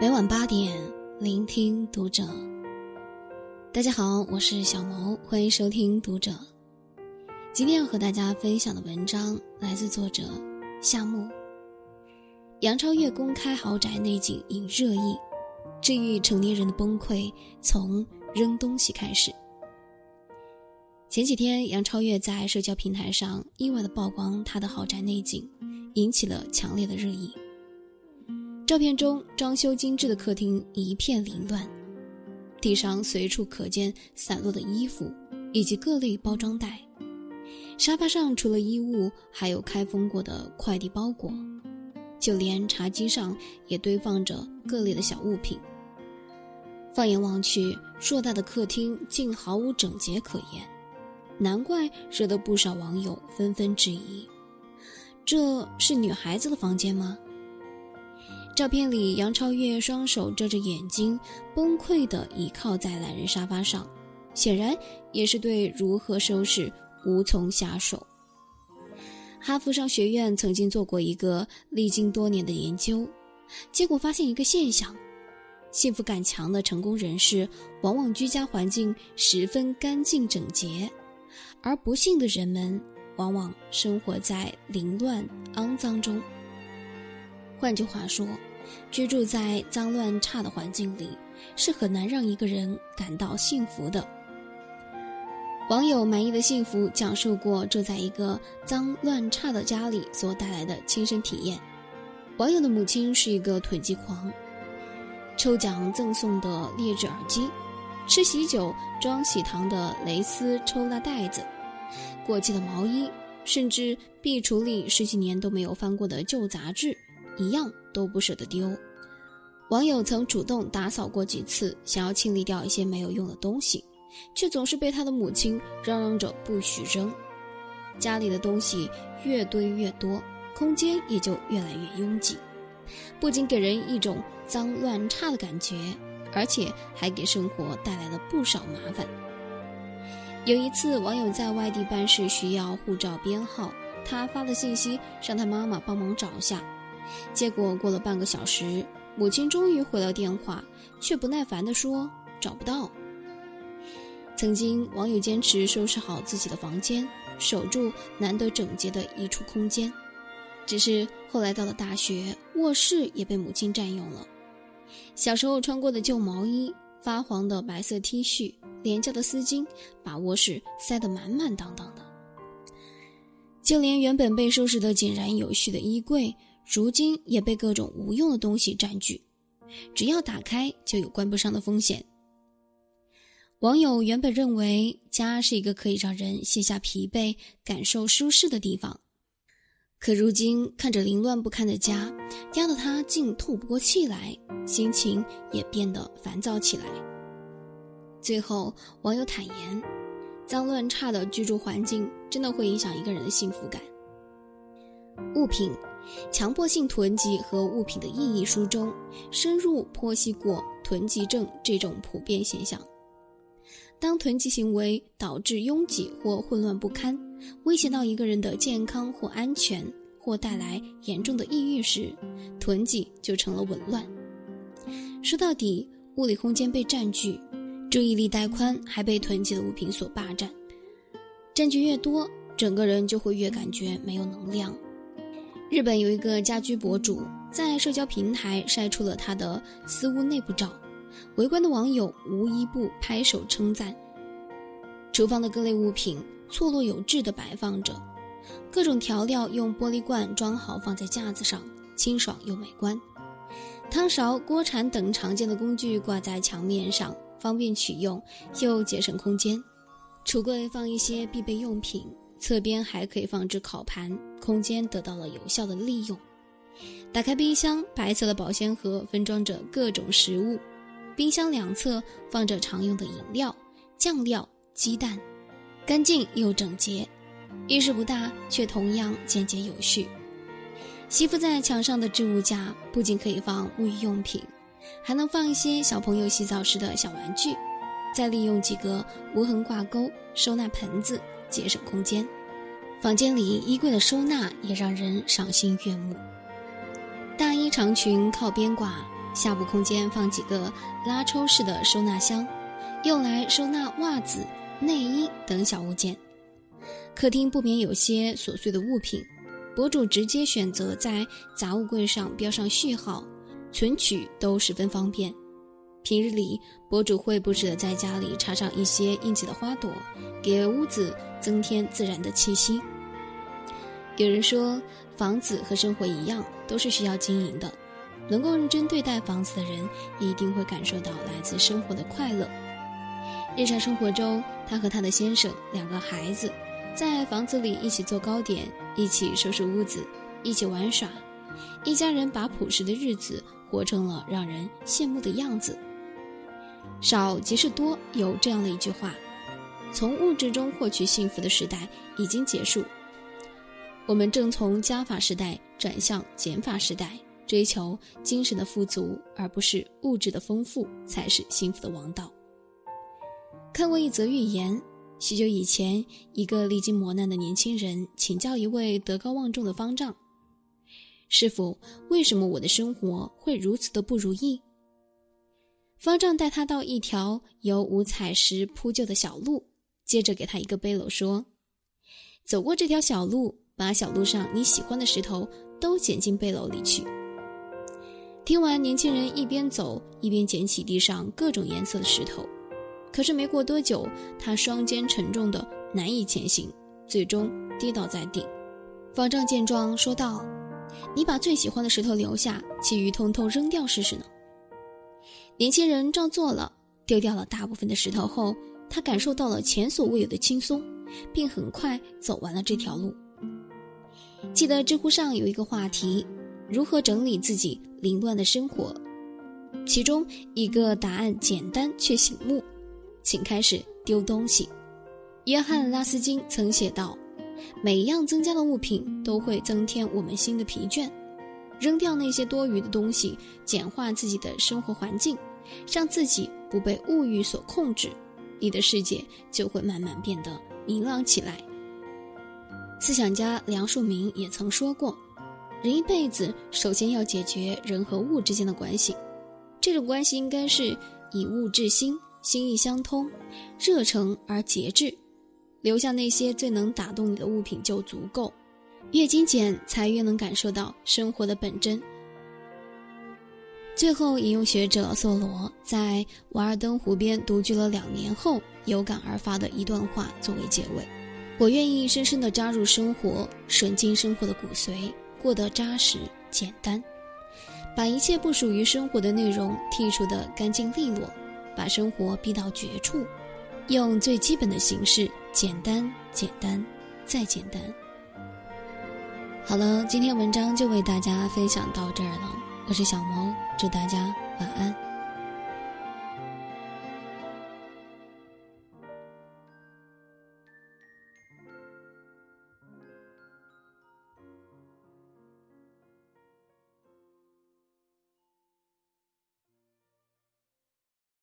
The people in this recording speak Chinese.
每晚八点，聆听读者。大家好，我是小萌，欢迎收听读者。今天要和大家分享的文章来自作者夏木。杨超越公开豪宅内景引热议，治愈成年人的崩溃从扔东西开始。前几天，杨超越在社交平台上意外的曝光她的豪宅内景，引起了强烈的热议。照片中，装修精致的客厅一片凌乱，地上随处可见散落的衣服以及各类包装袋，沙发上除了衣物，还有开封过的快递包裹。就连茶几上也堆放着各类的小物品。放眼望去，硕大的客厅竟毫无整洁可言，难怪惹得不少网友纷纷质疑：这是女孩子的房间吗？照片里，杨超越双手遮着眼睛，崩溃地倚靠在懒人沙发上，显然也是对如何收拾无从下手。哈佛商学院曾经做过一个历经多年的研究，结果发现一个现象：幸福感强的成功人士，往往居家环境十分干净整洁，而不幸的人们，往往生活在凌乱肮脏中。换句话说，居住在脏乱差的环境里，是很难让一个人感到幸福的。网友满意的幸福讲述过住在一个脏乱差的家里所带来的亲身体验。网友的母亲是一个囤积狂，抽奖赠送的劣质耳机，吃喜酒装喜糖的蕾丝抽拉袋子，过期的毛衣，甚至壁橱里十几年都没有翻过的旧杂志，一样都不舍得丢。网友曾主动打扫过几次，想要清理掉一些没有用的东西。却总是被他的母亲嚷嚷着不许扔，家里的东西越堆越多，空间也就越来越拥挤，不仅给人一种脏乱差的感觉，而且还给生活带来了不少麻烦。有一次，网友在外地办事需要护照编号，他发了信息让他妈妈帮忙找下，结果过了半个小时，母亲终于回了电话，却不耐烦地说找不到。曾经，网友坚持收拾好自己的房间，守住难得整洁的一处空间。只是后来到了大学，卧室也被母亲占用了。小时候穿过的旧毛衣、发黄的白色 T 恤、廉价的丝巾，把卧室塞得满满当当的。就连原本被收拾得井然有序的衣柜，如今也被各种无用的东西占据。只要打开，就有关不上的风险。网友原本认为家是一个可以让人卸下疲惫、感受舒适的地方，可如今看着凌乱不堪的家，压得他竟透不过气来，心情也变得烦躁起来。最后，网友坦言，脏乱差的居住环境真的会影响一个人的幸福感。物品强迫性囤积和物品的意义书中，深入剖析过囤积症这种普遍现象。当囤积行为导致拥挤或混乱不堪，威胁到一个人的健康或安全，或带来严重的抑郁时，囤积就成了紊乱。说到底，物理空间被占据，注意力带宽还被囤积的物品所霸占，占据越多，整个人就会越感觉没有能量。日本有一个家居博主在社交平台晒出了他的私屋内部照。围观的网友无一不拍手称赞。厨房的各类物品错落有致地摆放着，各种调料用玻璃罐装好放在架子上，清爽又美观。汤勺、锅铲等常见的工具挂在墙面上，方便取用又节省空间。橱柜放一些必备用品，侧边还可以放置烤盘，空间得到了有效的利用。打开冰箱，白色的保鲜盒分装着各种食物。冰箱两侧放着常用的饮料、酱料、鸡蛋，干净又整洁。浴室不大，却同样简洁有序。吸附在墙上的置物架不仅可以放沐浴用品，还能放一些小朋友洗澡时的小玩具。再利用几个无痕挂钩收纳盆子，节省空间。房间里衣柜的收纳也让人赏心悦目。大衣长裙靠边挂。下部空间放几个拉抽式的收纳箱，用来收纳袜子、内衣等小物件。客厅不免有些琐碎的物品，博主直接选择在杂物柜上标上序号，存取都十分方便。平日里，博主会不时的在家里插上一些应季的花朵，给屋子增添自然的气息。有人说，房子和生活一样，都是需要经营的。能够认真对待房子的人，一定会感受到来自生活的快乐。日常生活中，他和他的先生、两个孩子，在房子里一起做糕点，一起收拾屋子，一起玩耍，一家人把朴实的日子活成了让人羡慕的样子。少即是多，有这样的一句话：从物质中获取幸福的时代已经结束，我们正从加法时代转向减法时代。追求精神的富足，而不是物质的丰富，才是幸福的王道。看过一则寓言：许久以前，一个历经磨难的年轻人请教一位德高望重的方丈：“师傅，为什么我的生活会如此的不如意？”方丈带他到一条由五彩石铺就的小路，接着给他一个背篓，说：“走过这条小路，把小路上你喜欢的石头都捡进背篓里去。”听完，年轻人一边走一边捡起地上各种颜色的石头，可是没过多久，他双肩沉重的难以前行，最终跌倒在地。方丈见状说道：“你把最喜欢的石头留下，其余通通扔掉试试呢？”年轻人照做了，丢掉了大部分的石头后，他感受到了前所未有的轻松，并很快走完了这条路。记得知乎上有一个话题。如何整理自己凌乱的生活？其中一个答案简单却醒目，请开始丢东西。约翰·拉斯金曾写道：“每一样增加的物品都会增添我们新的疲倦。扔掉那些多余的东西，简化自己的生活环境，让自己不被物欲所控制，你的世界就会慢慢变得明朗起来。”思想家梁漱溟也曾说过。人一辈子，首先要解决人和物之间的关系。这种关系应该是以物治心，心意相通，热诚而节制。留下那些最能打动你的物品就足够。越精简，才越能感受到生活的本真。最后，引用学者梭罗在瓦尔登湖边独居了两年后有感而发的一段话作为结尾：我愿意深深地扎入生活，吮尽生活的骨髓。过得扎实简单，把一切不属于生活的内容剔除得干净利落，把生活逼到绝处，用最基本的形式，简单简单再简单。好了，今天文章就为大家分享到这儿了，我是小萌，祝大家晚安。